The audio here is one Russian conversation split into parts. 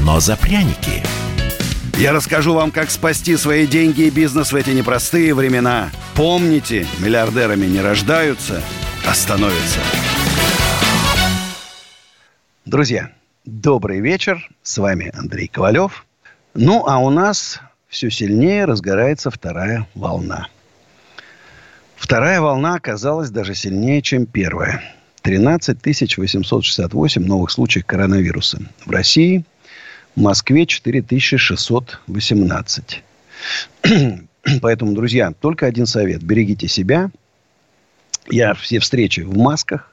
но за пряники. Я расскажу вам, как спасти свои деньги и бизнес в эти непростые времена. Помните, миллиардерами не рождаются, а становятся. Друзья, добрый вечер. С вами Андрей Ковалев. Ну, а у нас все сильнее разгорается вторая волна. Вторая волна оказалась даже сильнее, чем первая. 13 868 новых случаев коронавируса. В России, Москве 4618. Поэтому, друзья, только один совет. Берегите себя. Я все встречи в масках.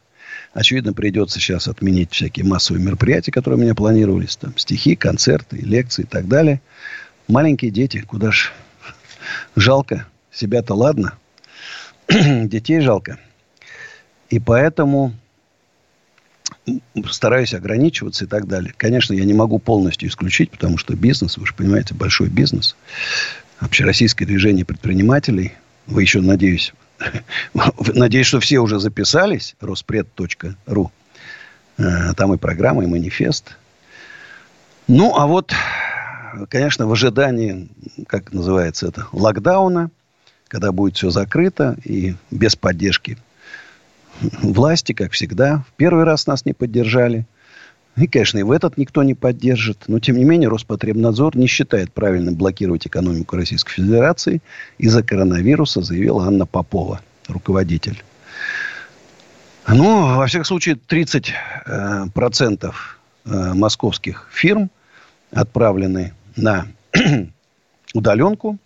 Очевидно, придется сейчас отменить всякие массовые мероприятия, которые у меня планировались. Там стихи, концерты, лекции и так далее. Маленькие дети, куда ж жалко. Себя-то ладно. Детей жалко. И поэтому стараюсь ограничиваться и так далее. Конечно, я не могу полностью исключить, потому что бизнес, вы же понимаете, большой бизнес. Общероссийское движение предпринимателей. Вы еще, надеюсь, надеюсь, что все уже записались. Роспред.ру. Э, там и программа, и манифест. Ну, а вот, конечно, в ожидании, как называется это, локдауна, когда будет все закрыто и без поддержки власти, как всегда, в первый раз нас не поддержали. И, конечно, и в этот никто не поддержит. Но, тем не менее, Роспотребнадзор не считает правильным блокировать экономику Российской Федерации. Из-за коронавируса заявила Анна Попова, руководитель. Ну, во всяком случае, 30% э, процентов, э, московских фирм отправлены на удаленку.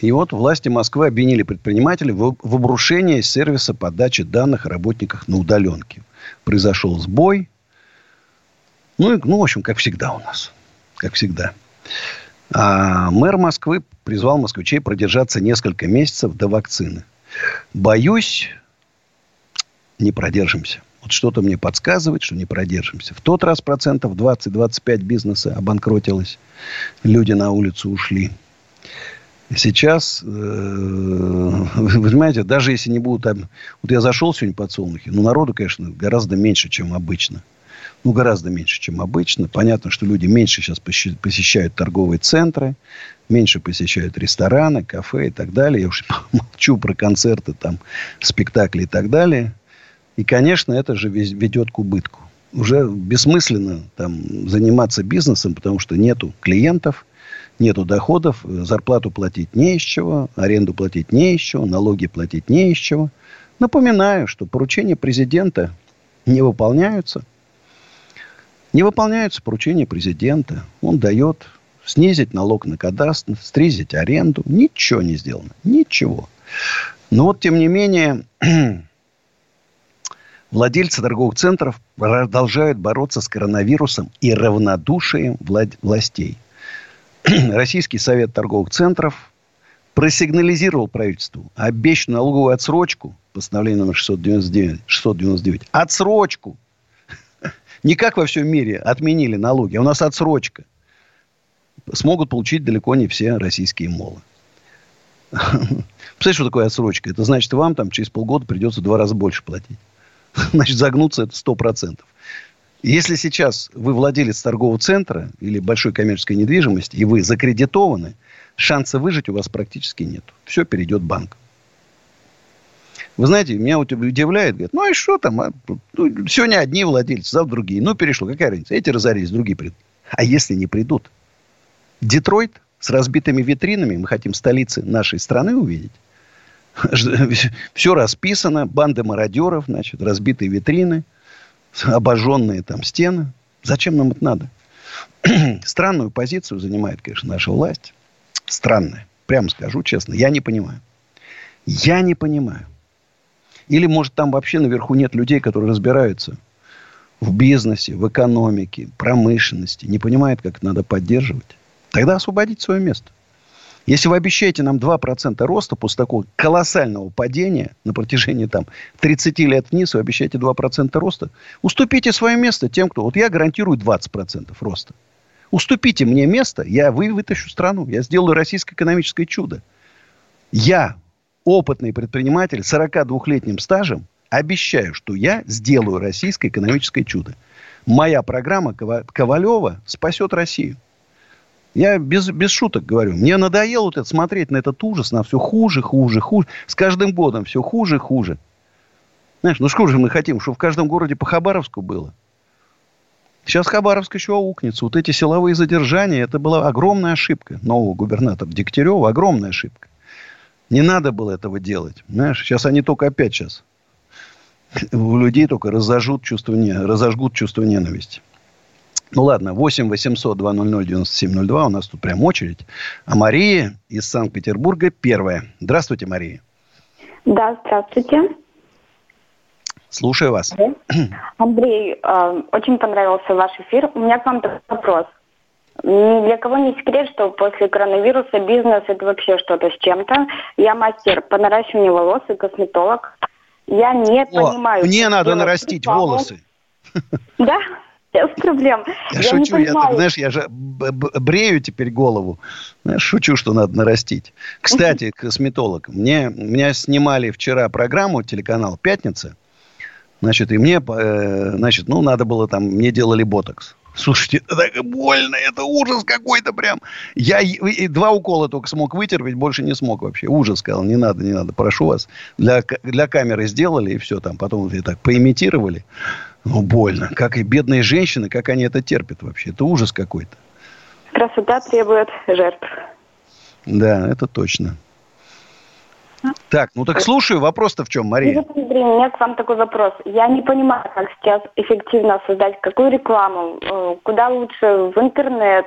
И вот власти Москвы обвинили предпринимателей в, в обрушении сервиса подачи данных о работниках на удаленке. Произошел сбой. Ну, и, ну, в общем, как всегда у нас. Как всегда. А мэр Москвы призвал москвичей продержаться несколько месяцев до вакцины. Боюсь, не продержимся. Вот что-то мне подсказывает, что не продержимся. В тот раз процентов 20-25 бизнеса обанкротилось. Люди на улицу ушли. Сейчас, э, вы понимаете, даже если не будут там... Вот я зашел сегодня под Солнухи, ну, народу, конечно, гораздо меньше, чем обычно. Ну, гораздо меньше, чем обычно. Понятно, что люди меньше сейчас посещают торговые центры, меньше посещают рестораны, кафе и так далее. Я уж молчу про концерты, там, спектакли и так далее. И, конечно, это же ведет к убытку. Уже бессмысленно там заниматься бизнесом, потому что нету клиентов – нету доходов, зарплату платить не из чего, аренду платить не из чего, налоги платить не из чего. Напоминаю, что поручения президента не выполняются. Не выполняются поручения президента. Он дает снизить налог на кадастр, снизить аренду. Ничего не сделано. Ничего. Но вот, тем не менее, владельцы торговых центров продолжают бороться с коронавирусом и равнодушием властей. Российский совет торговых центров просигнализировал правительству обещанную налоговую отсрочку, постановление номер 699, 699 отсрочку. Не как во всем мире отменили налоги, а у нас отсрочка. Смогут получить далеко не все российские молы. Представляете, что такое отсрочка? Это значит, вам там через полгода придется в два раза больше платить. Значит, загнуться это сто процентов. Если сейчас вы владелец торгового центра или большой коммерческой недвижимости, и вы закредитованы, шанса выжить у вас практически нет. Все перейдет банк. Вы знаете, меня удивляет, говорит, ну и что там, а? ну, сегодня одни владельцы, завтра другие. Ну, перешло, какая разница? Эти разорились, другие придут. А если не придут? Детройт с разбитыми витринами, мы хотим столицы нашей страны увидеть. Все расписано, банды мародеров, значит, разбитые витрины – обожженные там стены. Зачем нам это надо? Странную позицию занимает, конечно, наша власть. Странная. Прямо скажу честно. Я не понимаю. Я не понимаю. Или, может, там вообще наверху нет людей, которые разбираются в бизнесе, в экономике, промышленности, не понимает, как надо поддерживать, тогда освободить свое место. Если вы обещаете нам 2% роста после такого колоссального падения на протяжении там, 30 лет вниз, вы обещаете 2% роста, уступите свое место тем, кто... Вот я гарантирую 20% роста. Уступите мне место, я вы вытащу страну. Я сделаю российское экономическое чудо. Я, опытный предприниматель с 42-летним стажем, обещаю, что я сделаю российское экономическое чудо. Моя программа Ковалева спасет Россию. Я без, без шуток говорю. Мне надоело вот это, смотреть на этот ужас, на все хуже, хуже, хуже. С каждым годом все хуже, хуже. Знаешь, ну что же мы хотим, чтобы в каждом городе по Хабаровску было? Сейчас Хабаровск еще аукнется. Вот эти силовые задержания, это была огромная ошибка нового губернатора Дегтярева. Огромная ошибка. Не надо было этого делать. Знаешь, сейчас они только опять сейчас у людей только разожгут чувство, разожгут чувство ненависти. Ну ладно, 8 800 200 9702. У нас тут прям очередь. А Мария из Санкт-Петербурга первая. Здравствуйте, Мария. Да, здравствуйте. Слушаю вас. Андрей, э, очень понравился ваш эфир. У меня к вам такой вопрос. Ни для кого не секрет, что после коронавируса бизнес это вообще что-то с чем-то. Я мастер по наращиванию волос и косметолог. Я не О, понимаю. Мне надо нарастить волосы. Да? Без проблем. Я, я шучу, я, так, знаешь, я же брею теперь голову. Шучу, что надо нарастить. Кстати, косметолог. Мне, меня снимали вчера программу телеканал «Пятница». Значит, и мне, э, значит, ну, надо было там, мне делали ботокс. Слушайте, это так больно, это ужас какой-то прям. Я и два укола только смог вытерпеть, больше не смог вообще. Ужас, сказал, не надо, не надо, прошу вас. Для, для камеры сделали, и все там. Потом вот так поимитировали. Ну, больно. Как и бедные женщины, как они это терпят вообще. Это ужас какой-то. Красота требует жертв. Да, это точно. Так, ну так слушаю. Вопрос-то в чем, Мария? Андрей, у меня к вам такой вопрос. Я не понимаю, как сейчас эффективно создать какую рекламу. Э, куда лучше? В интернет.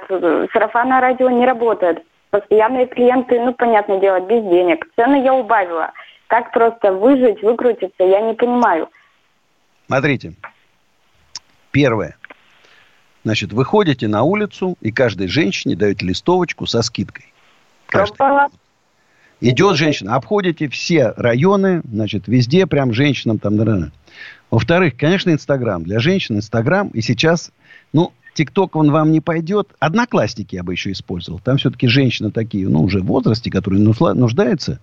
Сарафанное радио не работает. Постоянные клиенты, ну, понятное дело, без денег. Цены я убавила. Как просто выжить, выкрутиться, я не понимаю. Смотрите. Первое. Значит, выходите на улицу, и каждой женщине даете листовочку со скидкой. Каждый. Идет женщина, обходите все районы, значит, везде прям женщинам там. Во-вторых, конечно, Инстаграм. Для женщин Инстаграм. И сейчас, ну, ТикТок, он вам не пойдет. Одноклассники я бы еще использовал. Там все-таки женщины такие, ну, уже в возрасте, которые нуждаются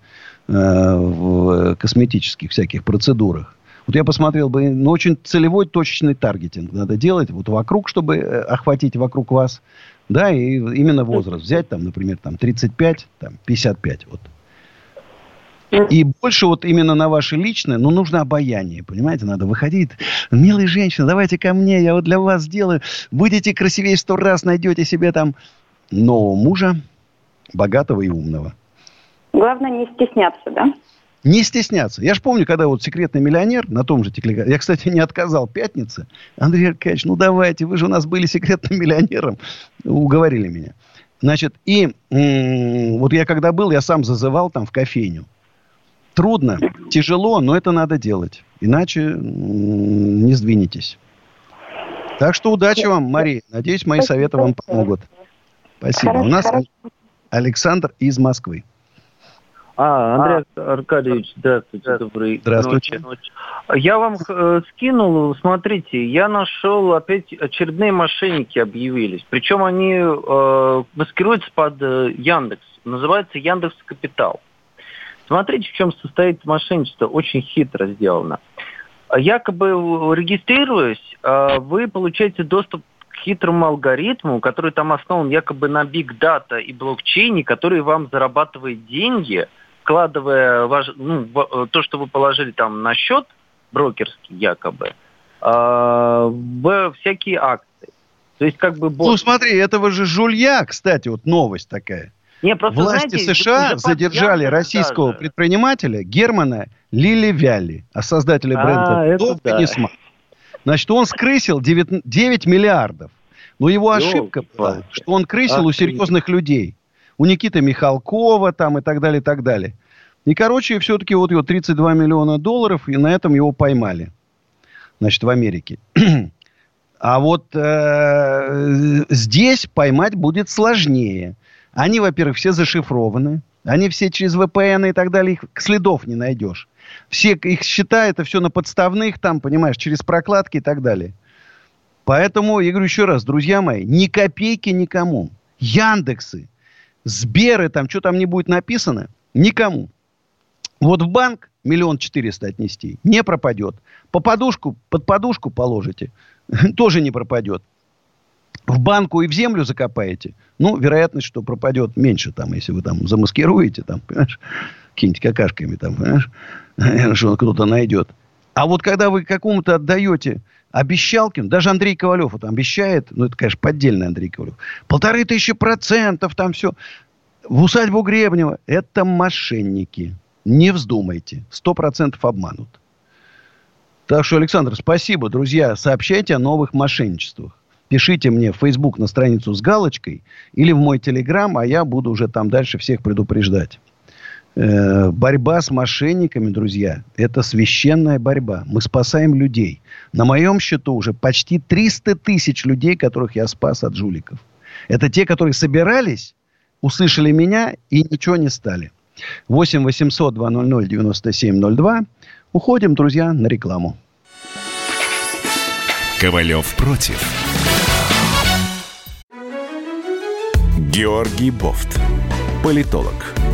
э, в косметических всяких процедурах. Вот я посмотрел бы, ну, очень целевой, точечный таргетинг надо делать вот вокруг, чтобы э, охватить вокруг вас. Да, и именно возраст взять, там, например, там, 35, там, 55, вот. И больше вот именно на ваше личное, ну, нужно обаяние, понимаете? Надо выходить. Милые женщины, давайте ко мне, я вот для вас сделаю. Будете красивее сто раз, найдете себе там нового мужа, богатого и умного. Главное не стесняться, да? Не стесняться. Я же помню, когда вот «Секретный миллионер» на том же телеканале... Я, кстати, не отказал «Пятница». Андрей Аркадьевич, ну давайте, вы же у нас были секретным миллионером. Уговорили меня. Значит, и вот я когда был, я сам зазывал там в кофейню трудно, тяжело, но это надо делать. Иначе не сдвинетесь. Так что удачи вам, Мария. Надеюсь, мои советы вам помогут. Спасибо. У нас Александр из Москвы. А, Андрей а, Аркадьевич, здравствуйте, добрый Здравствуйте. Ночи. Я вам э, скинул, смотрите, я нашел опять очередные мошенники объявились. Причем они э, маскируются под э, Яндекс. Называется Яндекс Капитал. Смотрите, в чем состоит мошенничество. Очень хитро сделано. Якобы регистрируясь, а, вы получаете доступ к хитрому алгоритму, который там основан якобы на биг дата и блокчейне, который вам зарабатывает деньги, вкладывая ваш, ну, то, что вы положили там на счет брокерский якобы, а, в всякие акции. То есть как бы... Бот... Ну смотри, этого же жулья, кстати, вот новость такая. Не, просто, Власти знаете, США задержали российского даже. предпринимателя Германа Лили Вяли, а создателя а, бренда Долг да. Значит, он скрысил 9, 9 миллиардов. Но его ошибка была, что он крысил Ах, у серьезных людей. У Никиты Михалкова там и так далее, и так далее. И, короче, все-таки вот его 32 миллиона долларов, и на этом его поймали. Значит, в Америке. А вот э, здесь поймать будет сложнее. Они, во-первых, все зашифрованы. Они все через VPN и так далее. Их следов не найдешь. Все их счета, это все на подставных, там, понимаешь, через прокладки и так далее. Поэтому, я говорю еще раз, друзья мои, ни копейки никому. Яндексы, Сберы, там, что там не будет написано, никому. Вот в банк миллион четыреста отнести не пропадет. По подушку, под подушку положите, тоже не пропадет. В банку и в землю закопаете, ну, вероятность, что пропадет меньше, там, если вы там замаскируете, там, понимаешь, какими-нибудь какашками, там, понимаешь, что кто-то найдет. А вот когда вы какому-то отдаете обещалки, даже Андрей Ковалев вот обещает, ну, это, конечно, поддельный Андрей Ковалев, полторы тысячи процентов, там все, в усадьбу Гребнева, это мошенники. Не вздумайте. Сто процентов обманут. Так что, Александр, спасибо, друзья. Сообщайте о новых мошенничествах. Пишите мне в Facebook на страницу с галочкой или в мой Телеграм, а я буду уже там дальше всех предупреждать. Э, борьба с мошенниками, друзья, это священная борьба. Мы спасаем людей. На моем счету уже почти 300 тысяч людей, которых я спас от жуликов. Это те, которые собирались, услышали меня и ничего не стали. 8 800 200 9702. Уходим, друзья, на рекламу. Ковалев против. Георгий Бофт. Политолог,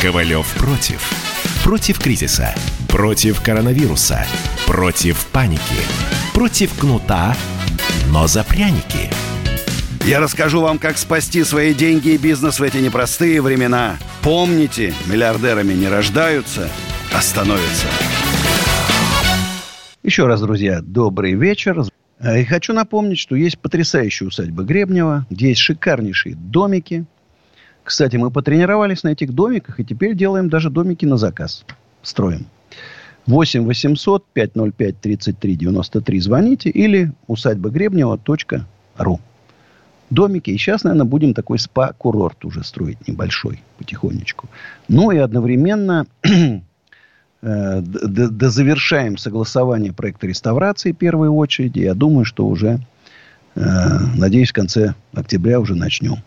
«Ковалев против». Против кризиса. Против коронавируса. Против паники. Против кнута, но за пряники – я расскажу вам, как спасти свои деньги и бизнес в эти непростые времена. Помните, миллиардерами не рождаются, а становятся. Еще раз, друзья, добрый вечер. И хочу напомнить, что есть потрясающая усадьба Гребнева, где есть шикарнейшие домики. Кстати, мы потренировались на этих домиках, и теперь делаем даже домики на заказ. Строим. 8 800 505 33 93 звоните или усадьба Гребнева.ру домики. И сейчас, наверное, будем такой спа-курорт уже строить небольшой потихонечку. Ну и одновременно э, дозавершаем согласование проекта реставрации в первой очереди. Я думаю, что уже, э, надеюсь, в конце октября уже начнем.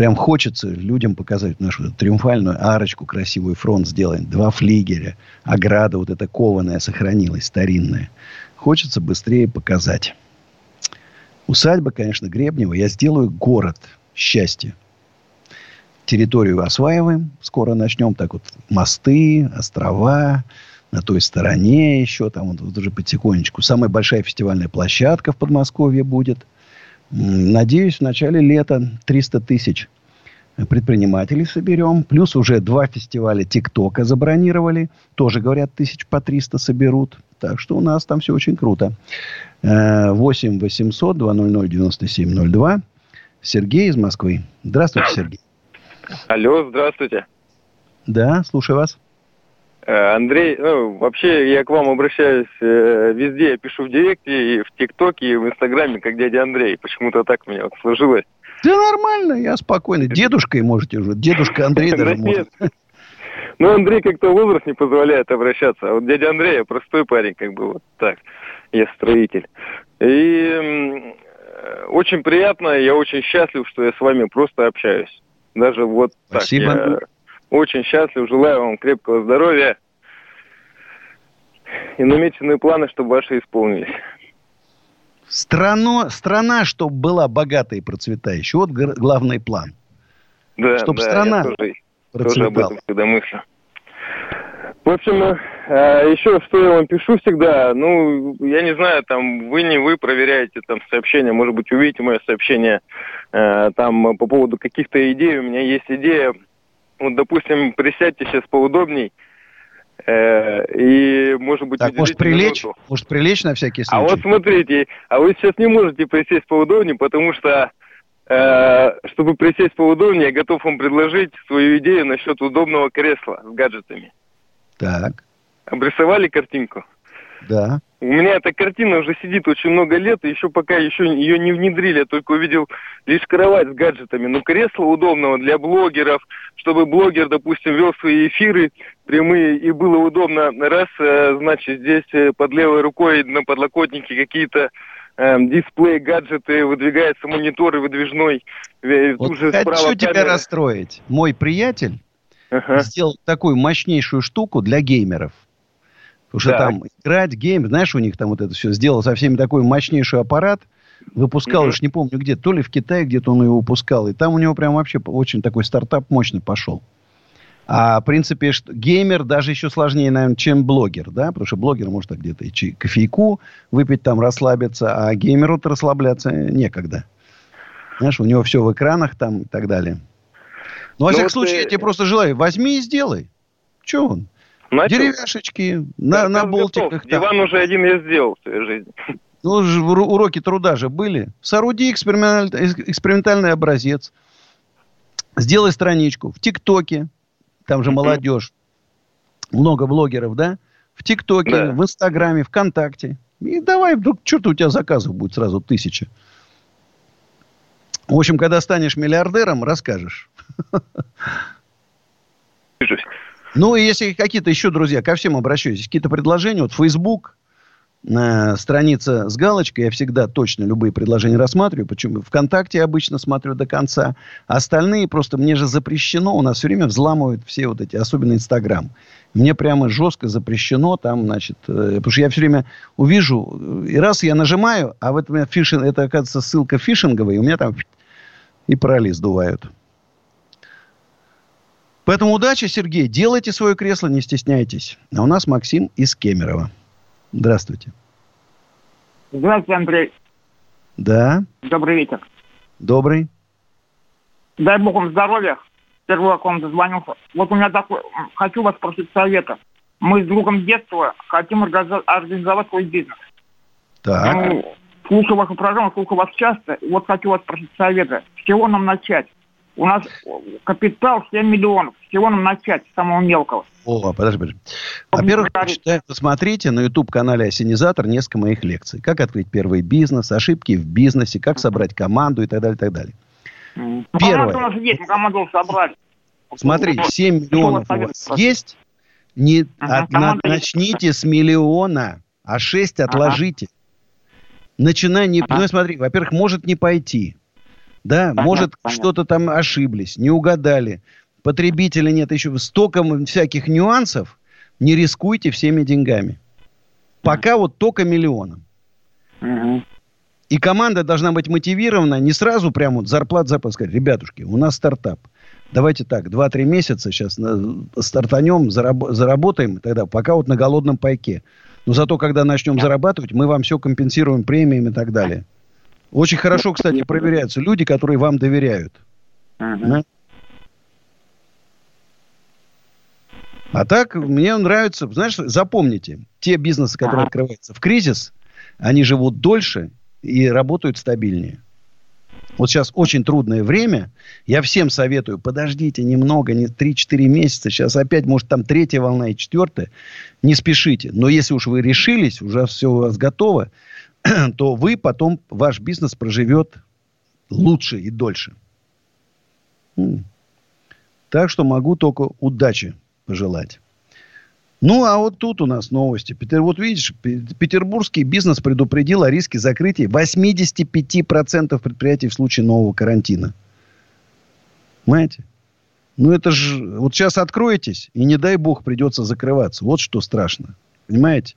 Прям хочется людям показать нашу триумфальную арочку, красивый фронт сделать, два флигеля, ограда вот эта кованая сохранилась, старинная. Хочется быстрее показать. Усадьба, конечно, Гребнева. Я сделаю город счастья. Территорию осваиваем. Скоро начнем. Так вот, мосты, острова. На той стороне еще. Там вот, вот уже потихонечку. Самая большая фестивальная площадка в Подмосковье будет. Надеюсь, в начале лета 300 тысяч предпринимателей соберем. Плюс уже два фестиваля ТикТока забронировали. Тоже, говорят, тысяч по 300 соберут. Так что у нас там все очень круто. 8 800 200 9702. Сергей из Москвы. Здравствуйте, Сергей. Алло, здравствуйте. Да, слушаю вас. Э, Андрей, ну, вообще я к вам обращаюсь э, везде. Я пишу в Директе, и в ТикТоке, и в Инстаграме, как дядя Андрей. Почему-то так у меня вот сложилось. Да нормально, я спокойно. Дедушкой можете уже. Дедушка Андрей даже может. Ну, Андрей как-то возраст не позволяет обращаться. А вот дядя Андрей, я простой парень, как бы вот так я строитель. И очень приятно, я очень счастлив, что я с вами просто общаюсь. Даже вот Спасибо. так. Я очень счастлив, желаю вам крепкого здоровья и намеченные планы, чтобы ваши исполнились. Страну, страна, чтобы была богатой и процветающей. Вот главный план. Да, чтобы да, страна тоже, процветала. тоже об этом всегда мыслю. В общем, э, еще что я вам пишу всегда, ну, я не знаю, там, вы не вы проверяете там сообщения, может быть, увидите мое сообщение э, там по поводу каких-то идей, у меня есть идея, вот, допустим, присядьте сейчас поудобней, Э, и, может быть, так, может прилечь, минуту. может прилечь на всякий случай. А вот смотрите, а вы сейчас не можете присесть поудобнее, потому что, э, чтобы присесть поудобнее, я готов вам предложить свою идею насчет удобного кресла с гаджетами. Так. Обрисовали картинку? Да. У меня эта картина уже сидит очень много лет, и еще пока еще ее не внедрили, я только увидел лишь кровать с гаджетами. Но кресло удобного для блогеров, чтобы блогер, допустим, вел свои эфиры прямые, и было удобно. Раз, э, значит, здесь э, под левой рукой на подлокотнике какие-то э, дисплей, гаджеты, выдвигается монитор выдвижной. Вот уже хочу тебя камера. расстроить. Мой приятель ага. сделал такую мощнейшую штуку для геймеров – Потому что там играть, гейм, знаешь, у них там вот это все сделал со всеми такой мощнейший аппарат. Выпускал, уж не помню где, то ли в Китае где-то он его выпускал. И там у него прям вообще очень такой стартап мощный пошел. А в принципе, что, геймер даже еще сложнее, наверное, чем блогер, да, потому что блогер может где-то и кофейку выпить, там расслабиться, а геймеру-то расслабляться некогда. Знаешь, у него все в экранах там и так далее. Ну, во ну, всяком случае, ты... я тебе просто желаю, возьми и сделай. Че он? Начал? Деревяшечки на, на болтиках. Диван уже один я сделал в своей жизни. Ну, уроки труда же были. Сооруди экспериментальный образец. Сделай страничку в ТикТоке. Там же молодежь. Много блогеров, да? В ТикТоке, да. в Инстаграме, ВКонтакте. И давай, вдруг, что-то у тебя заказов будет сразу тысяча. В общем, когда станешь миллиардером, расскажешь. Ну, и если какие-то еще, друзья, ко всем обращаюсь, какие-то предложения, вот Facebook, э, страница с галочкой, я всегда точно любые предложения рассматриваю, почему ВКонтакте я обычно смотрю до конца, остальные просто, мне же запрещено, у нас все время взламывают все вот эти, особенно Инстаграм. Мне прямо жестко запрещено там, значит, э, потому что я все время увижу, и раз я нажимаю, а в этом фишинг, это, оказывается, ссылка фишинговая, и у меня там и парали сдувают. Поэтому удачи, Сергей. Делайте свое кресло, не стесняйтесь. А у нас Максим из Кемерово. Здравствуйте. Здравствуйте, Андрей. Да. Добрый вечер. Добрый. Дай бог вам здоровья. Впервые к вам дозвонился. Вот у меня такой... Хочу вас спросить совета. Мы с другом детства хотим организовать свой бизнес. Так. Ну, слушаю вашу программу, слушаю вас часто. Вот хочу вас спросить совета. С чего нам начать? У нас капитал 7 миллионов. С чего нам начать, с самого мелкого? О, подожди, подожди. Во-первых, почитайте, посмотрите на YouTube-канале «Осенизатор» несколько моих лекций. Как открыть первый бизнес, ошибки в бизнесе, как собрать команду и так далее, и так далее. Ну, Первое. У нас есть, мы команду собрали. Смотри, 7 миллионов у вас есть. Не, ага, от, на, начните с миллиона, а 6 отложите. Ага. Начинай не... Ага. Ну, смотри, во-первых, может не пойти. Да, понятно, может, понятно. что-то там ошиблись, не угадали. Потребителя нет, еще столько всяких нюансов. Не рискуйте всеми деньгами. Пока вот только миллионом. Угу. И команда должна быть мотивирована не сразу прямо вот зарплат зарплат сказать, ребятушки, у нас стартап. Давайте так, 2-3 месяца сейчас стартанем, зараб- заработаем, тогда пока вот на голодном пайке. Но зато, когда начнем зарабатывать, мы вам все компенсируем премиями и так далее. Очень хорошо, кстати, проверяются люди, которые вам доверяют. Ага. А так, мне нравится, знаешь, запомните, те бизнесы, которые ага. открываются в кризис, они живут дольше и работают стабильнее. Вот сейчас очень трудное время. Я всем советую, подождите немного, не 3-4 месяца. Сейчас опять, может, там третья волна и четвертая. Не спешите. Но если уж вы решились, уже все у вас готово, то вы потом, ваш бизнес проживет лучше и дольше. Так что могу только удачи пожелать. Ну, а вот тут у нас новости. Вот видишь, петербургский бизнес предупредил о риске закрытия 85% предприятий в случае нового карантина. Понимаете? Ну, это же... Вот сейчас откроетесь, и не дай бог придется закрываться. Вот что страшно. Понимаете?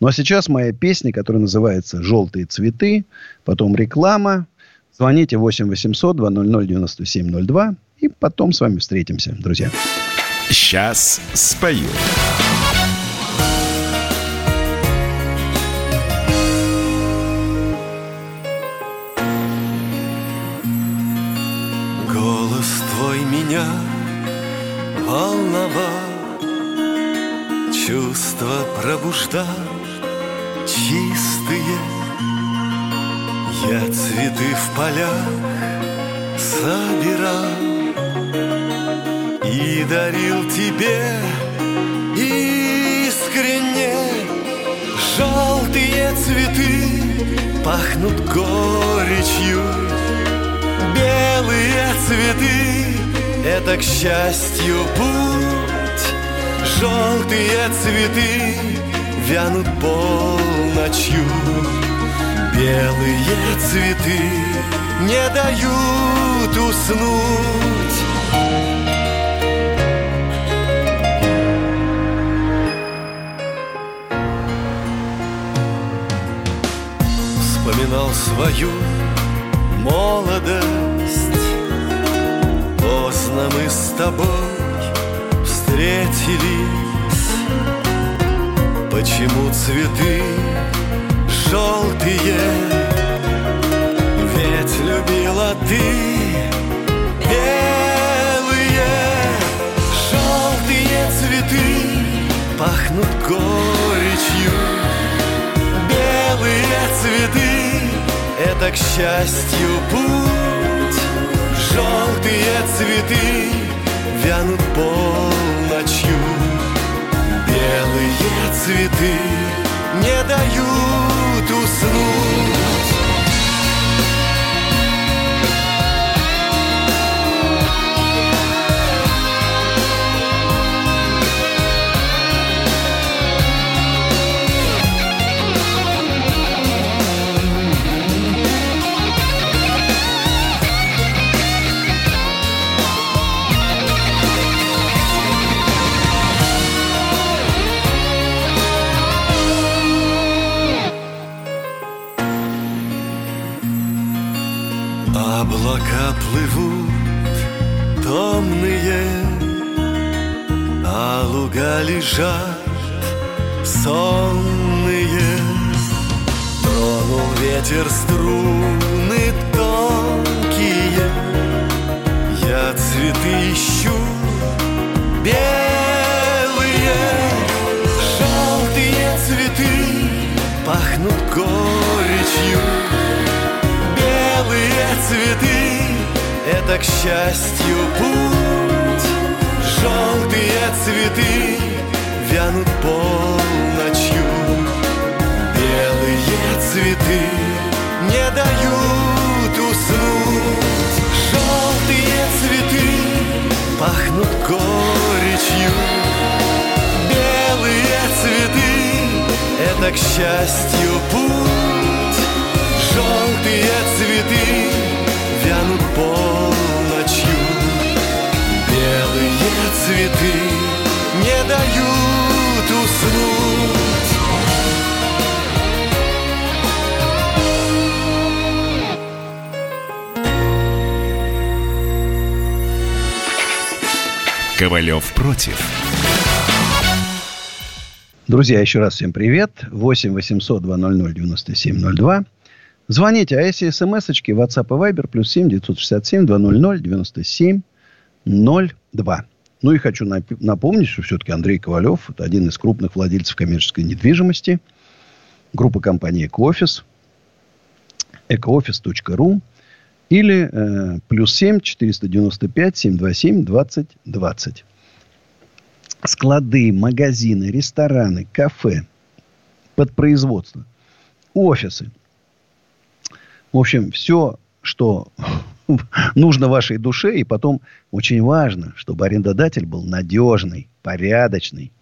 Ну а сейчас моя песня, которая называется «Желтые цветы», потом реклама. Звоните 8 800 200 9702 и потом с вами встретимся, друзья. Сейчас спою. Пробуждал чистые Я цветы в полях собирал И дарил тебе искренне. Желтые цветы пахнут горечью Белые цветы — это к счастью путь Желтые цветы вянут полночью. Белые цветы не дают уснуть. Вспоминал свою молодость. Поздно мы с тобой встретились. Почему цветы желтые? Ведь любила ты белые. Желтые цветы пахнут горечью. Белые цветы — это, к счастью, путь. Желтые цветы вянут полночью. Белые цветы не дают уснуть Облака плывут томные, а луга лежат сонные. Тронул ветер струны тонкие, я цветы ищу белые, желтые цветы пахнут горечью цветы — это, к счастью, путь. Желтые цветы вянут полночью. Белые цветы не дают уснуть. Желтые цветы пахнут горечью. Белые цветы — это, к счастью, путь. Желтые цветы цветы не дают уснуть Ковалев против. Друзья, еще раз всем привет. 8 800 200 9702. Звоните, а если смс-очки, WhatsApp и Viber, плюс 7 967 200 97 02. Ну и хочу напомнить, что все-таки Андрей Ковалев, это один из крупных владельцев коммерческой недвижимости, группа компании «Экоофис», экоофис.ру или э, плюс 7 495 727 20 20. Склады, магазины, рестораны, кафе, под производство, офисы – в общем, все, что нужно вашей душе. И потом очень важно, чтобы арендодатель был надежный, порядочный.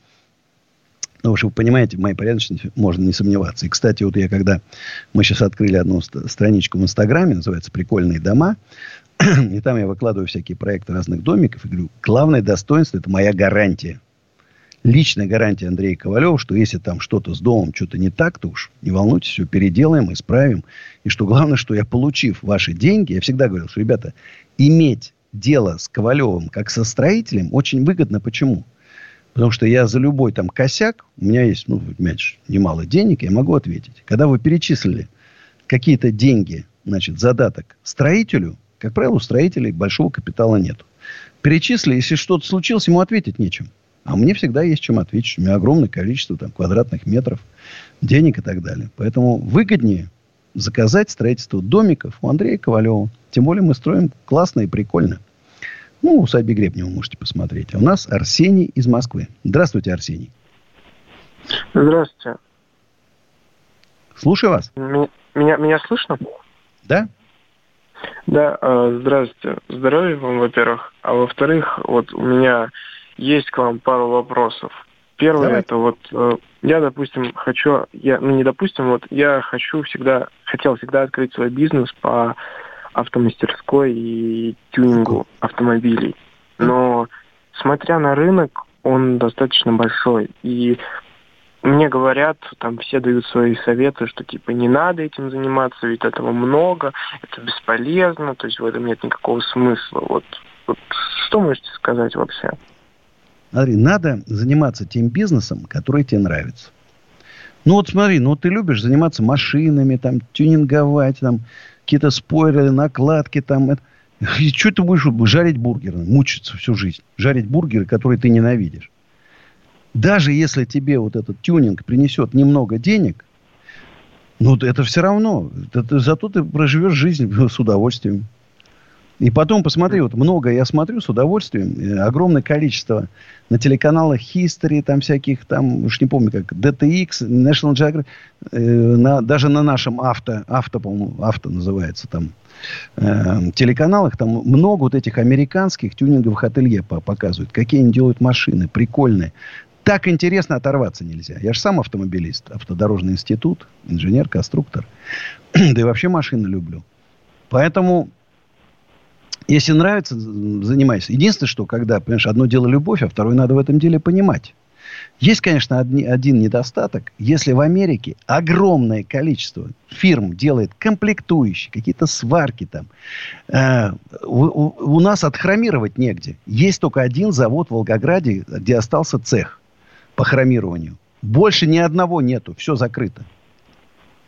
Ну, уж вы понимаете, в моей порядочности можно не сомневаться. И, кстати, вот я когда... Мы сейчас открыли одну страничку в Инстаграме, называется «Прикольные дома». И там я выкладываю всякие проекты разных домиков. И говорю, главное достоинство – это моя гарантия личная гарантия Андрея Ковалева, что если там что-то с домом, что-то не так, то уж не волнуйтесь, все переделаем, исправим. И что главное, что я, получив ваши деньги, я всегда говорил, что, ребята, иметь дело с Ковалевым как со строителем очень выгодно. Почему? Потому что я за любой там косяк, у меня есть, ну, понимаете, немало денег, я могу ответить. Когда вы перечислили какие-то деньги, значит, задаток строителю, как правило, у строителей большого капитала нет. Перечислили, если что-то случилось, ему ответить нечем. А мне всегда есть чем ответить. У меня огромное количество там, квадратных метров, денег и так далее. Поэтому выгоднее заказать строительство домиков у Андрея Ковалева. Тем более мы строим классно и прикольно. Ну, у Саби Гребнева можете посмотреть. А у нас Арсений из Москвы. Здравствуйте, Арсений. Здравствуйте. Слушаю вас. Меня, меня слышно? Да. Да, э, здравствуйте. Здоровья вам, во-первых. А во-вторых, вот у меня есть к вам пару вопросов. Первое Давай. это вот э, я, допустим, хочу, я, ну не допустим, вот я хочу всегда, хотел всегда открыть свой бизнес по автомастерской и тюнингу автомобилей. Но смотря на рынок, он достаточно большой. И мне говорят, там все дают свои советы, что типа не надо этим заниматься, ведь этого много, это бесполезно, то есть в этом нет никакого смысла. Вот, вот что можете сказать вообще? Смотри, надо заниматься тем бизнесом, который тебе нравится. Ну вот смотри, ну ты любишь заниматься машинами, там, тюнинговать, там, какие-то спойлеры, накладки, там, это. И что ты будешь жарить бургеры, мучиться всю жизнь, жарить бургеры, которые ты ненавидишь. Даже если тебе вот этот тюнинг принесет немного денег, ну, это все равно. Это, зато ты проживешь жизнь с удовольствием. И потом посмотри, вот много я смотрю с удовольствием, э, огромное количество на телеканалах History, там всяких, там, уж не помню как, DTX, National Geographic, э, на, даже на нашем авто, авто, по-моему, авто называется там, э, телеканалах, там много вот этих американских тюнинговых ателье показывают, какие они делают машины, прикольные так интересно оторваться нельзя. Я же сам автомобилист, автодорожный институт, инженер, конструктор. да и вообще машины люблю. Поэтому, если нравится, занимайся. Единственное, что когда, понимаешь, одно дело любовь, а второе надо в этом деле понимать. Есть, конечно, одни, один недостаток. Если в Америке огромное количество фирм делает комплектующие, какие-то сварки там, э, у, у, у нас отхромировать негде. Есть только один завод в Волгограде, где остался цех по хромированию. Больше ни одного нету. Все закрыто.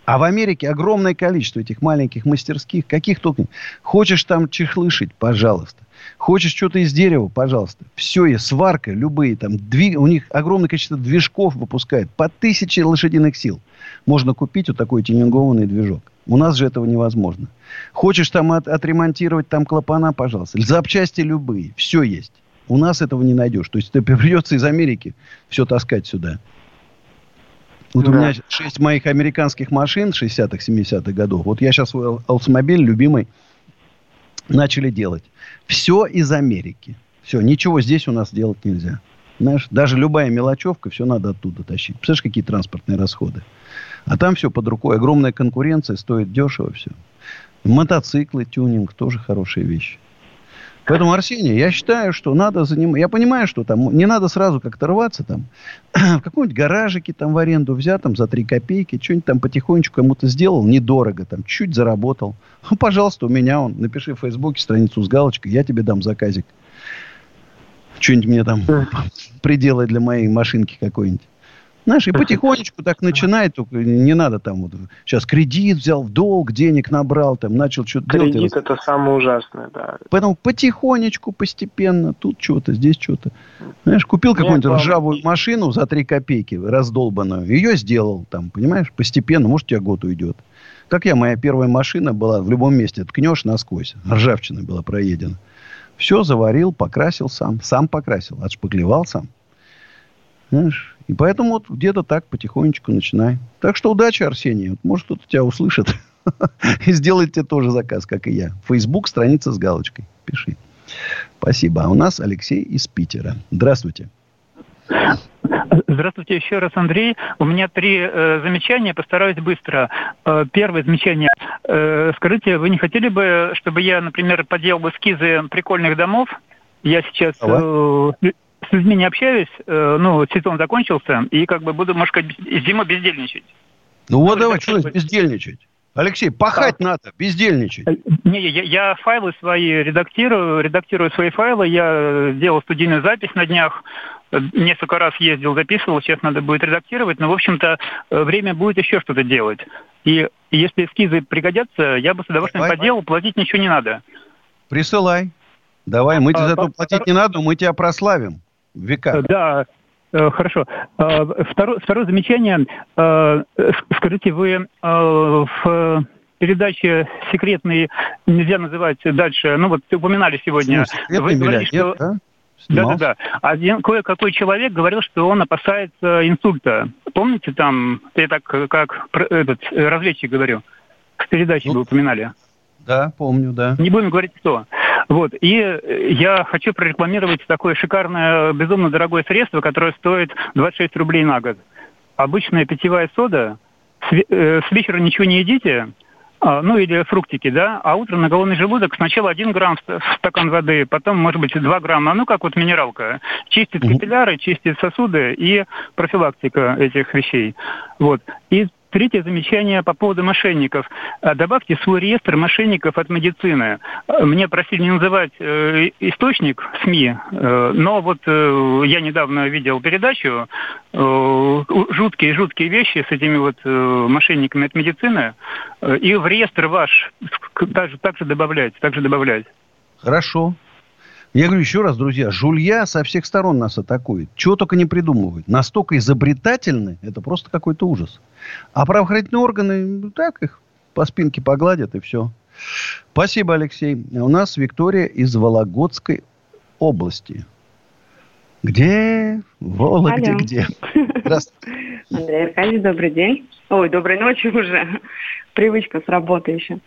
А в Америке огромное количество этих маленьких мастерских. Каких только... Хочешь там чехлы шить? Пожалуйста. Хочешь что-то из дерева? Пожалуйста. Все есть. Сварка, любые там. Двиг... У них огромное количество движков выпускают. По тысяче лошадиных сил. Можно купить вот такой тюнингованный движок. У нас же этого невозможно. Хочешь там от, отремонтировать там клапана? Пожалуйста. Запчасти любые. Все есть. У нас этого не найдешь. То есть тебе придется из Америки все таскать сюда. Вот да. у меня шесть моих американских машин 60-х, 70-х годов. Вот я сейчас свой автомобиль любимый начали делать. Все из Америки. Все, ничего здесь у нас делать нельзя. Знаешь, даже любая мелочевка, все надо оттуда тащить. Представляешь, какие транспортные расходы. А там все под рукой. Огромная конкуренция, стоит дешево все. Мотоциклы, тюнинг, тоже хорошие вещи. Поэтому, Арсений, я считаю, что надо заниматься... Я понимаю, что там не надо сразу как-то рваться там. в каком-нибудь гаражике там в аренду взять там за 3 копейки, что-нибудь там потихонечку кому-то сделал, недорого, там, чуть заработал. Ну, пожалуйста, у меня он. Напиши в Фейсбуке страницу с галочкой, я тебе дам заказик. Что-нибудь мне там приделай для моей машинки какой-нибудь. Знаешь, и потихонечку так начинает, только не надо там вот сейчас кредит взял, в долг, денег набрал, там начал что-то делать. Кредит это самое ужасное, да. Поэтому потихонечку, постепенно, тут что-то, здесь что-то. Знаешь, купил какую-нибудь ржавую машину за 3 копейки, раздолбанную, ее сделал там, понимаешь, постепенно, может, у тебя год уйдет. Как я, моя первая машина была в любом месте, ткнешь насквозь, ржавчина была проедена. Все заварил, покрасил сам, сам покрасил, отшпаклевал сам. Знаешь, и поэтому вот где-то так потихонечку начинай. Так что удачи, Арсений. Вот, может, кто-то тебя услышит и сделает тебе тоже заказ, как и я. Facebook, страница с галочкой. Пиши. Спасибо. А у нас Алексей из Питера. Здравствуйте. Здравствуйте еще раз, Андрей. У меня три э, замечания, постараюсь быстро. Э, первое замечание. Э, скажите, вы не хотели бы, чтобы я, например, поделал эскизы прикольных домов? Я сейчас э, с людьми не общаюсь, э, ну, сезон закончился, и как бы буду, может сказать, зимой бездельничать. Ну вот давай, что бездельничать? Алексей, пахать так. надо, бездельничать. Э, не, я, я файлы свои редактирую, редактирую свои файлы. Я делал студийную запись на днях. Несколько раз ездил, записывал. Сейчас надо будет редактировать. Но, в общем-то, э, время будет еще что-то делать. И если эскизы пригодятся, я бы с удовольствием Давай. поделал. Платить ничего не надо. Присылай. Давай, мы тебе а, за это платить не надо, мы тебя прославим. Века. Да, Хорошо. Второе, второе замечание. Скажите, вы в передаче секретные нельзя называть дальше. Ну вот упоминали сегодня. Ну, вы говорите, что... да? Да-да-да. Один кое-какой человек говорил, что он опасается инсульта. Помните там, я так как этот разведчик говорю, в передаче ну, вы упоминали. Да, помню, да. Не будем говорить кто. Вот. И я хочу прорекламировать такое шикарное, безумно дорогое средство, которое стоит 26 рублей на год. Обычная питьевая сода. С э, вечера ничего не едите, а, ну или фруктики, да, а утром на голодный желудок сначала 1 грамм в стакан воды, потом, может быть, 2 грамма, ну как вот минералка. Чистит капилляры, чистит сосуды и профилактика этих вещей. Вот. И Третье замечание по поводу мошенников. А, добавьте свой реестр мошенников от медицины. А, мне просили не называть э, источник СМИ, э, но вот э, я недавно видел передачу жуткие-жуткие вещи с этими вот мошенниками от медицины. И в реестр ваш также, также добавлять, также добавлять. Хорошо. Я говорю еще раз, друзья, жулья со всех сторон нас атакует. Чего только не придумывают. Настолько изобретательны, это просто какой-то ужас. А правоохранительные органы, ну, так их по спинке погладят и все. Спасибо, Алексей. У нас Виктория из Вологодской области. Где? Вологде, Алло. где? Здравствуйте. Андрей Аркадьевич, добрый день. Ой, доброй ночи уже. Привычка с работы еще.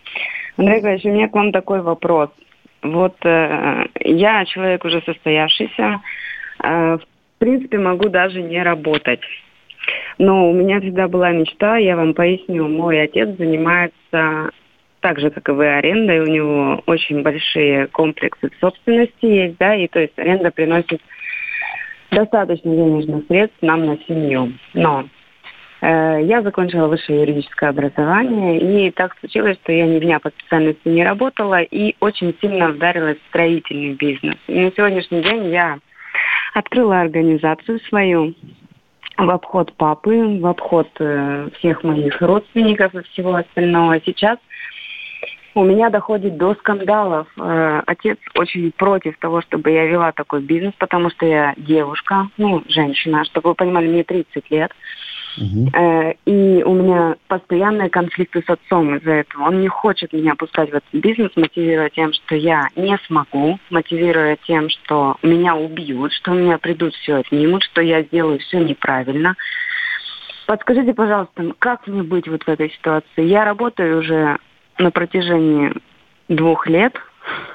Андрей Аркадьевич, у меня к вам такой вопрос. Вот э, я человек уже состоявшийся, э, в принципе могу даже не работать. Но у меня всегда была мечта, я вам поясню, мой отец занимается так же, как и вы, арендой. У него очень большие комплексы собственности есть, да, и то есть аренда приносит достаточно денежных средств нам на семью. Но я закончила высшее юридическое образование, и так случилось, что я ни дня по специальности не работала и очень сильно вдарилась в строительный бизнес. И на сегодняшний день я открыла организацию свою в обход папы, в обход э, всех моих родственников и всего остального. Сейчас у меня доходит до скандалов. Э, отец очень против того, чтобы я вела такой бизнес, потому что я девушка, ну, женщина, чтобы вы понимали, мне 30 лет. Э, и у меня постоянные конфликты с отцом из-за этого. Он не хочет меня пускать в этот бизнес, мотивируя тем, что я не смогу, мотивируя тем, что меня убьют, что у меня придут все отнимут, что я сделаю все неправильно. Подскажите, пожалуйста, как мне быть вот в этой ситуации? Я работаю уже на протяжении двух лет,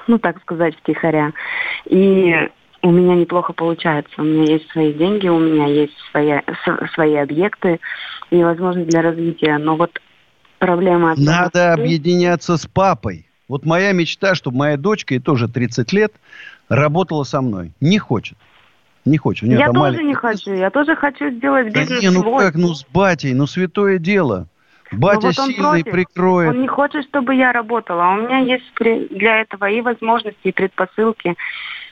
ну так сказать, втихаря. И у меня неплохо получается. У меня есть свои деньги, у меня есть свои, свои объекты и возможность для развития. Но вот проблема... Надо объединяться с папой. Вот моя мечта, чтобы моя дочка, и тоже 30 лет, работала со мной. Не хочет. Не хочет. У нее я тоже маленький... не хочу. Я тоже хочу сделать бизнес да не, ну свой. как, ну с батей, ну святое дело. Батя вот сильный против. прикроет. Он не хочет, чтобы я работала. А у меня есть для этого и возможности, и предпосылки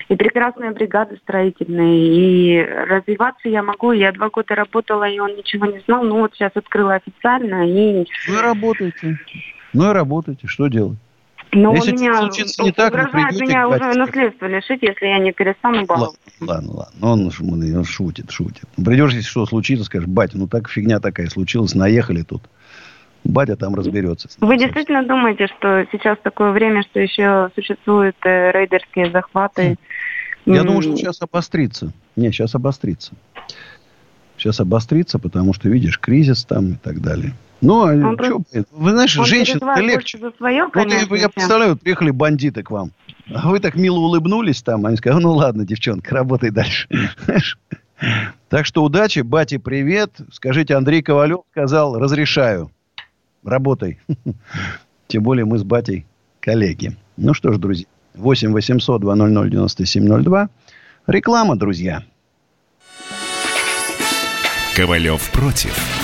и прекрасные бригады строительные, и развиваться я могу. Я два года работала, и он ничего не знал, ну вот сейчас открыла официально, и... Ну и работаете. Ну и работаете, что делать? Но если он меня случится не так, угрожает меня уже наследство лишить, если я не перестану баловаться. Ладно, ладно, ладно. Он, он шутит, шутит. Придешь, если что случится, скажешь, батя, ну так фигня такая случилась, наехали тут. Батя там разберется. Вы действительно думаете, что сейчас такое время, что еще существуют э, рейдерские захваты? Я mm. думаю, что сейчас обострится. Не, сейчас обострится. Сейчас обострится, потому что, видишь, кризис там и так далее. Ну, а что, вы знаешь, женщина легче. За свое, конечно, вот я, я представляю, вот приехали бандиты к вам. А вы так мило улыбнулись там, они сказали, ну ладно, девчонка, работай дальше. Так что удачи, бате привет. Скажите, Андрей Ковалев сказал, разрешаю работай. Тем более мы с батей коллеги. Ну что ж, друзья, 8 800 200 9702. Реклама, друзья. Ковалев против.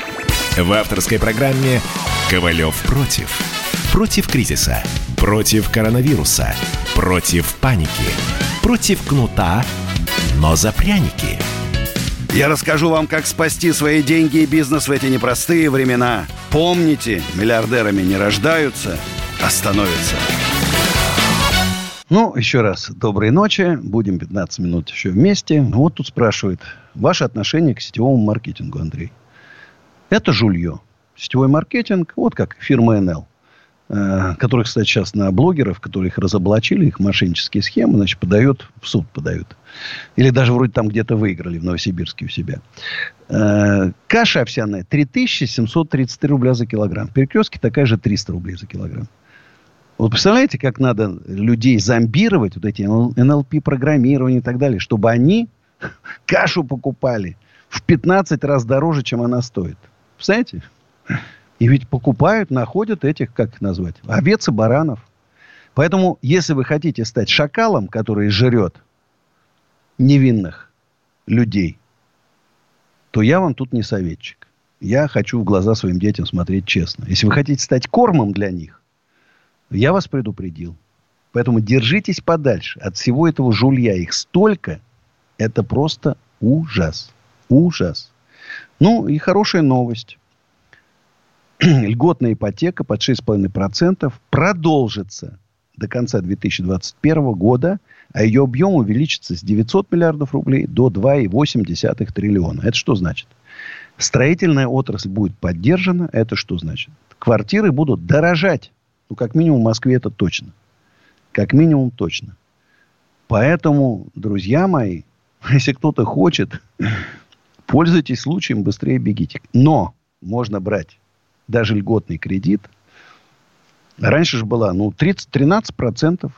В авторской программе «Ковалев против». Против кризиса. Против коронавируса. Против паники. Против кнута, но за пряники. Я расскажу вам, как спасти свои деньги и бизнес в эти непростые времена. Помните, миллиардерами не рождаются, а становятся. Ну, еще раз, доброй ночи. Будем 15 минут еще вместе. Вот тут спрашивает, ваше отношение к сетевому маркетингу, Андрей. Это жулье. Сетевой маркетинг, вот как фирма НЛ, э, которых, кстати, сейчас на блогеров, которые их разоблачили, их мошеннические схемы, значит, подают, в суд подают. Или даже вроде там где-то выиграли в Новосибирске у себя. Э, каша овсяная 3733 рубля за килограмм. В такая же 300 рублей за килограмм. Вот представляете, как надо людей зомбировать, вот эти НЛП-программирование и так далее, чтобы они кашу покупали в 15 раз дороже, чем она стоит. Представляете? И ведь покупают, находят этих, как их назвать, овец и баранов. Поэтому, если вы хотите стать шакалом, который жрет невинных людей, то я вам тут не советчик. Я хочу в глаза своим детям смотреть честно. Если вы хотите стать кормом для них, я вас предупредил. Поэтому держитесь подальше от всего этого жулья. Их столько. Это просто ужас. Ужас. Ну и хорошая новость. Льготная ипотека под 6,5% продолжится до конца 2021 года, а ее объем увеличится с 900 миллиардов рублей до 2,8 триллиона. Это что значит? Строительная отрасль будет поддержана. Это что значит? Квартиры будут дорожать. Ну, как минимум в Москве это точно. Как минимум точно. Поэтому, друзья мои, если кто-то хочет, пользуйтесь случаем, быстрее бегите. Но можно брать даже льготный кредит. Раньше же была, ну, 30, 13 процентов,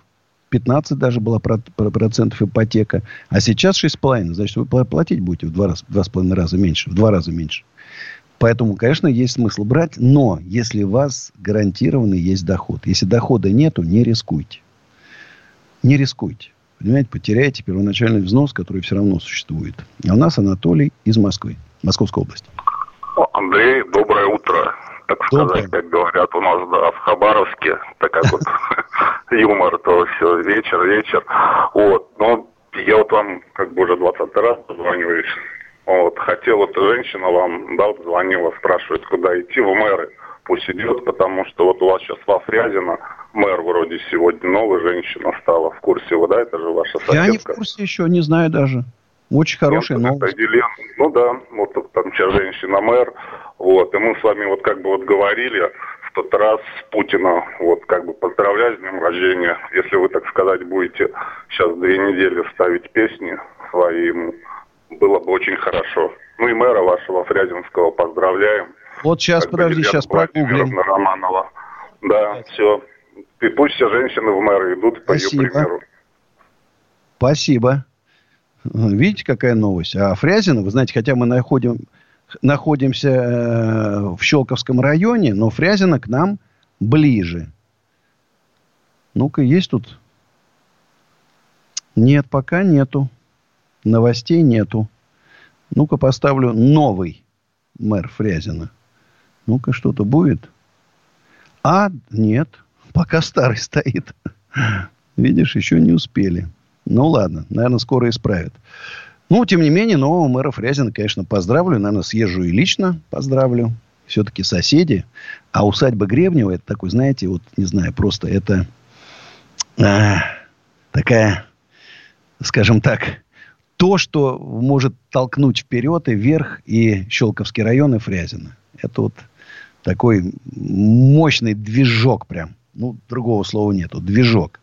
15 даже была процентов ипотека. А сейчас 6,5. Значит, вы платить будете в два, раза, в два с половиной раза меньше. В два раза меньше. Поэтому, конечно, есть смысл брать, но если у вас гарантированный есть доход. Если дохода нету, не рискуйте. Не рискуйте. Понимаете, потеряете первоначальный взнос, который все равно существует. А у нас Анатолий из Москвы, Московской области. Андрей, доброе утро. Так доброе. сказать, как говорят у нас да, в Хабаровске, так как вот юмор, то все, вечер, вечер. Вот, но я вот вам как бы уже 20 раз позвоню вот, хотел, вот женщина вам, да, вот звонила, спрашивает, куда идти, в мэры. Пусть идет, потому что вот у вас сейчас во Фрязино мэр вроде сегодня новая женщина стала. В курсе вы, да, это же ваша соседка? Я не в курсе еще, не знаю даже. Очень хорошая Нет, новость. Ну да, вот там сейчас женщина-мэр. Вот, и мы с вами вот как бы вот говорили в тот раз с Путина, вот как бы поздравлять с днем рождения. Если вы, так сказать, будете сейчас две недели ставить песни свои ему, было бы очень хорошо. Ну и мэра вашего Фрязинского поздравляем. Вот сейчас, подожди, сейчас прогуглим. Романова. Да, все. И пусть все женщины в мэры идут по ее примеру. Спасибо. Видите, какая новость? А Фрязино, вы знаете, хотя мы находим, находимся э, в Щелковском районе, но Фрязино к нам ближе. Ну-ка, есть тут? Нет, пока нету. Новостей нету. Ну-ка поставлю новый мэр Фрязина. Ну-ка что-то будет. А, нет. Пока старый стоит. Видишь, еще не успели. Ну ладно, наверное, скоро исправят. Ну, тем не менее, нового мэра Фрязина, конечно, поздравлю. Наверное, съезжу и лично поздравлю. Все-таки соседи. А усадьба Гребнева, это такой, знаете, вот, не знаю, просто это а, такая, скажем так, то, что может толкнуть вперед и вверх и Щелковский район, и Фрязино. Это вот такой мощный движок прям. Ну, другого слова нету. Движок.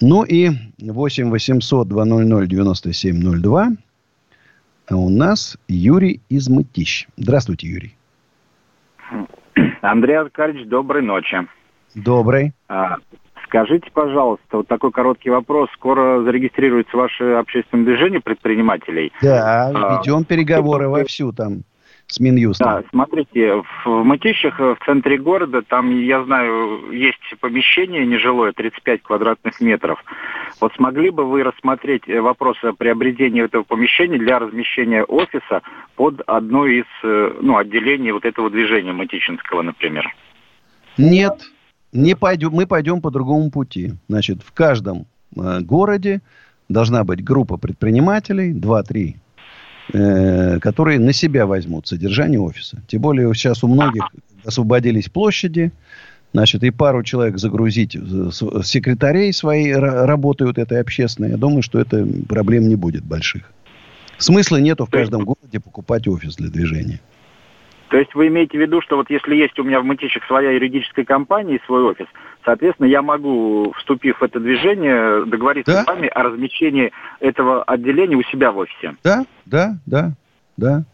Ну и 8 800 200 9702. А у нас Юрий из Мытищ. Здравствуйте, Юрий. Андрей Аркадьевич, доброй ночи. Добрый. А, Скажите, пожалуйста, вот такой короткий вопрос. Скоро зарегистрируется ваше общественное движение предпринимателей? Да, а, ведем переговоры а, вовсю там с Минюстом. Да, смотрите, в Мытищах, в центре города, там, я знаю, есть помещение нежилое, 35 квадратных метров. Вот смогли бы вы рассмотреть э, вопрос о приобретении этого помещения для размещения офиса под одно из э, ну, отделений вот этого движения Матичинского, например? Нет, не пойдем, мы пойдем по другому пути. Значит, в каждом э, городе должна быть группа предпринимателей, 2-3, э, которые на себя возьмут содержание офиса. Тем более сейчас у многих освободились площади, значит, и пару человек загрузить, секретарей свои работают этой общественной. Я думаю, что это проблем не будет больших. Смысла нету в каждом городе покупать офис для движения. То есть вы имеете в виду, что вот если есть у меня в Мытищах своя юридическая компания и свой офис, соответственно, я могу, вступив в это движение, договориться да? с вами о размещении этого отделения у себя в офисе? Да, да, да, да.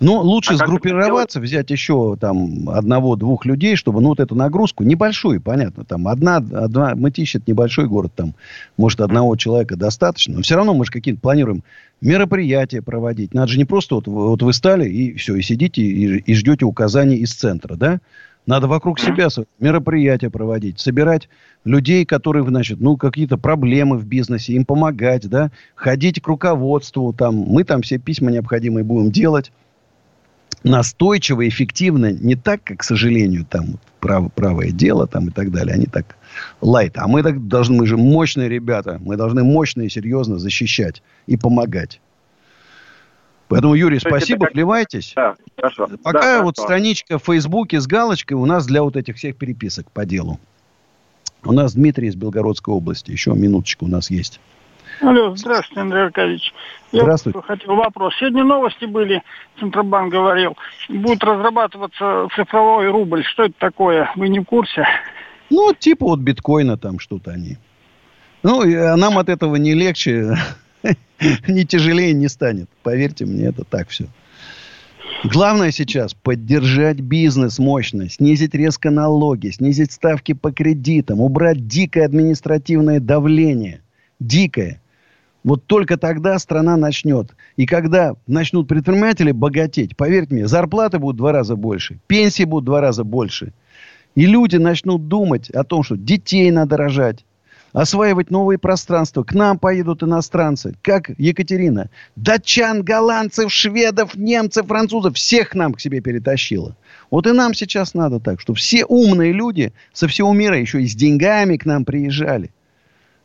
Ну, лучше а сгруппироваться, взять еще там одного-двух людей, чтобы, ну, вот эту нагрузку, небольшую, понятно, там одна, одна, Мытищ это небольшой город, там, может, одного человека достаточно, но все равно мы же какие-то планируем мероприятия проводить. Надо же не просто вот, вот вы стали и все, и сидите и, и ждете указаний из центра, да? Надо вокруг себя мероприятия проводить, собирать людей, которые, значит, ну, какие-то проблемы в бизнесе, им помогать, да, ходить к руководству, там, мы там все письма необходимые будем делать, настойчиво, эффективно, не так, как, к сожалению, там прав, правое дело там и так далее, они так лайт. А мы так должны, мы же мощные ребята, мы должны мощно и серьезно защищать и помогать. Поэтому, Юрий, То спасибо, как... вливайтесь. Да, хорошо. Пока да, вот хорошо. страничка в Фейсбуке с галочкой у нас для вот этих всех переписок по делу. У нас Дмитрий из Белгородской области. Еще минуточку у нас есть. Алло, здравствуйте, Андрей Аркадьевич. Я здравствуйте. хотел вопрос. Сегодня новости были, Центробанк говорил, будет разрабатываться цифровой рубль. Что это такое? Вы не в курсе? Ну, типа вот биткоина там что-то они. Ну, а нам от этого не легче, не тяжелее не станет. Поверьте мне, это так все. Главное сейчас поддержать бизнес мощно, снизить резко налоги, снизить ставки по кредитам, убрать дикое административное давление. Дикое. Вот только тогда страна начнет. И когда начнут предприниматели богатеть, поверьте мне, зарплаты будут в два раза больше, пенсии будут в два раза больше. И люди начнут думать о том, что детей надо рожать, осваивать новые пространства. К нам поедут иностранцы, как Екатерина. Датчан, голландцев, шведов, немцев, французов. Всех нам к себе перетащила. Вот и нам сейчас надо так, чтобы все умные люди со всего мира еще и с деньгами к нам приезжали.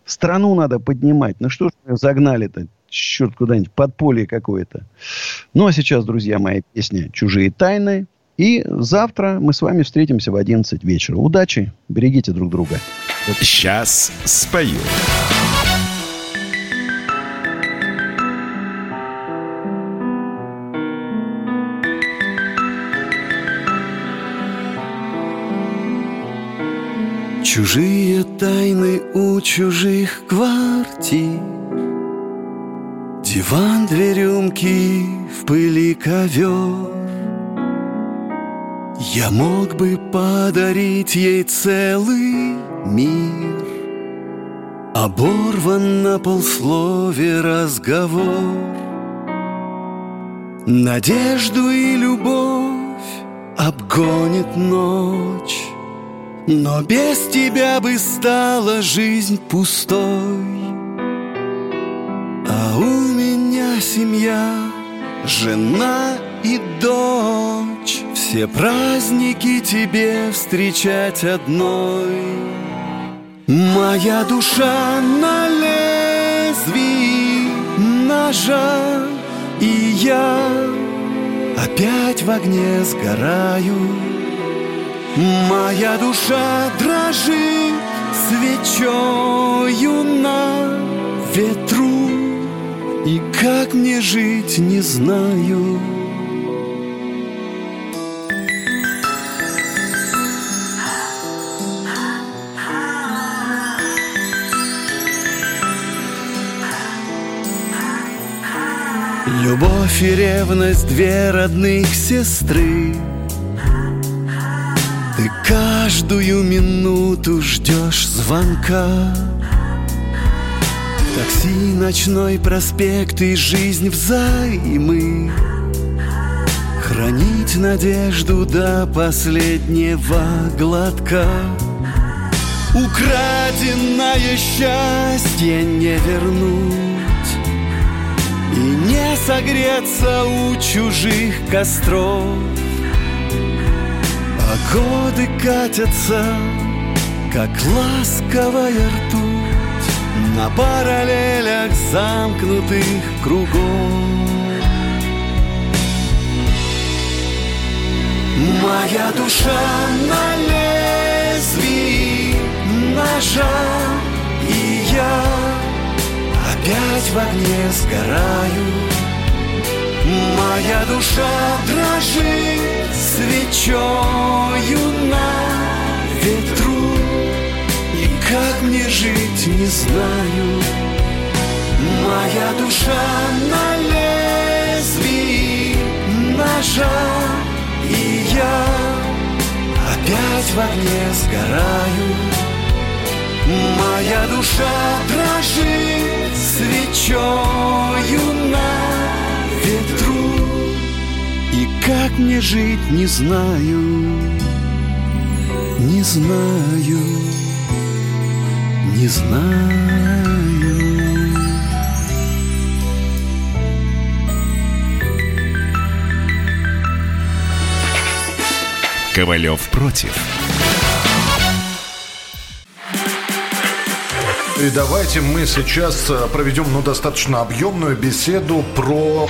Страну надо поднимать. Ну что ж загнали-то? Черт, куда-нибудь подполье какое-то. Ну, а сейчас, друзья мои, песня «Чужие тайны». И завтра мы с вами встретимся в 11 вечера. Удачи, берегите друг друга. Сейчас спою. Чужие тайны у чужих квартир. Диван, две рюмки, в пыли ковер. Я мог бы подарить ей целый мир. Оборван на полслове разговор. Надежду и любовь обгонит ночь но без тебя бы стала жизнь пустой. А у меня семья, жена и дочь. Все праздники тебе встречать одной. Моя душа на лезвии ножа И я опять в огне сгораю Моя душа дрожит свечою на ветру И как мне жить, не знаю. Любовь и ревность, две родных сестры — каждую минуту ждешь звонка. Такси, ночной проспект и жизнь взаймы. Хранить надежду до последнего глотка. Украденное счастье не вернуть И не согреться у чужих костров годы катятся, как ласковая ртуть На параллелях замкнутых кругов. Моя душа на лезвии ножа И я опять в огне сгораю Моя душа дрожит свечою на ветру. И как мне жить не знаю. Моя душа на лезвии ножа и я опять в огне сгораю. Моя душа дрожит свечою на ветру И как мне жить не знаю, не знаю, не знаю Ковалев против. И давайте мы сейчас э, проведем ну, достаточно объемную беседу про...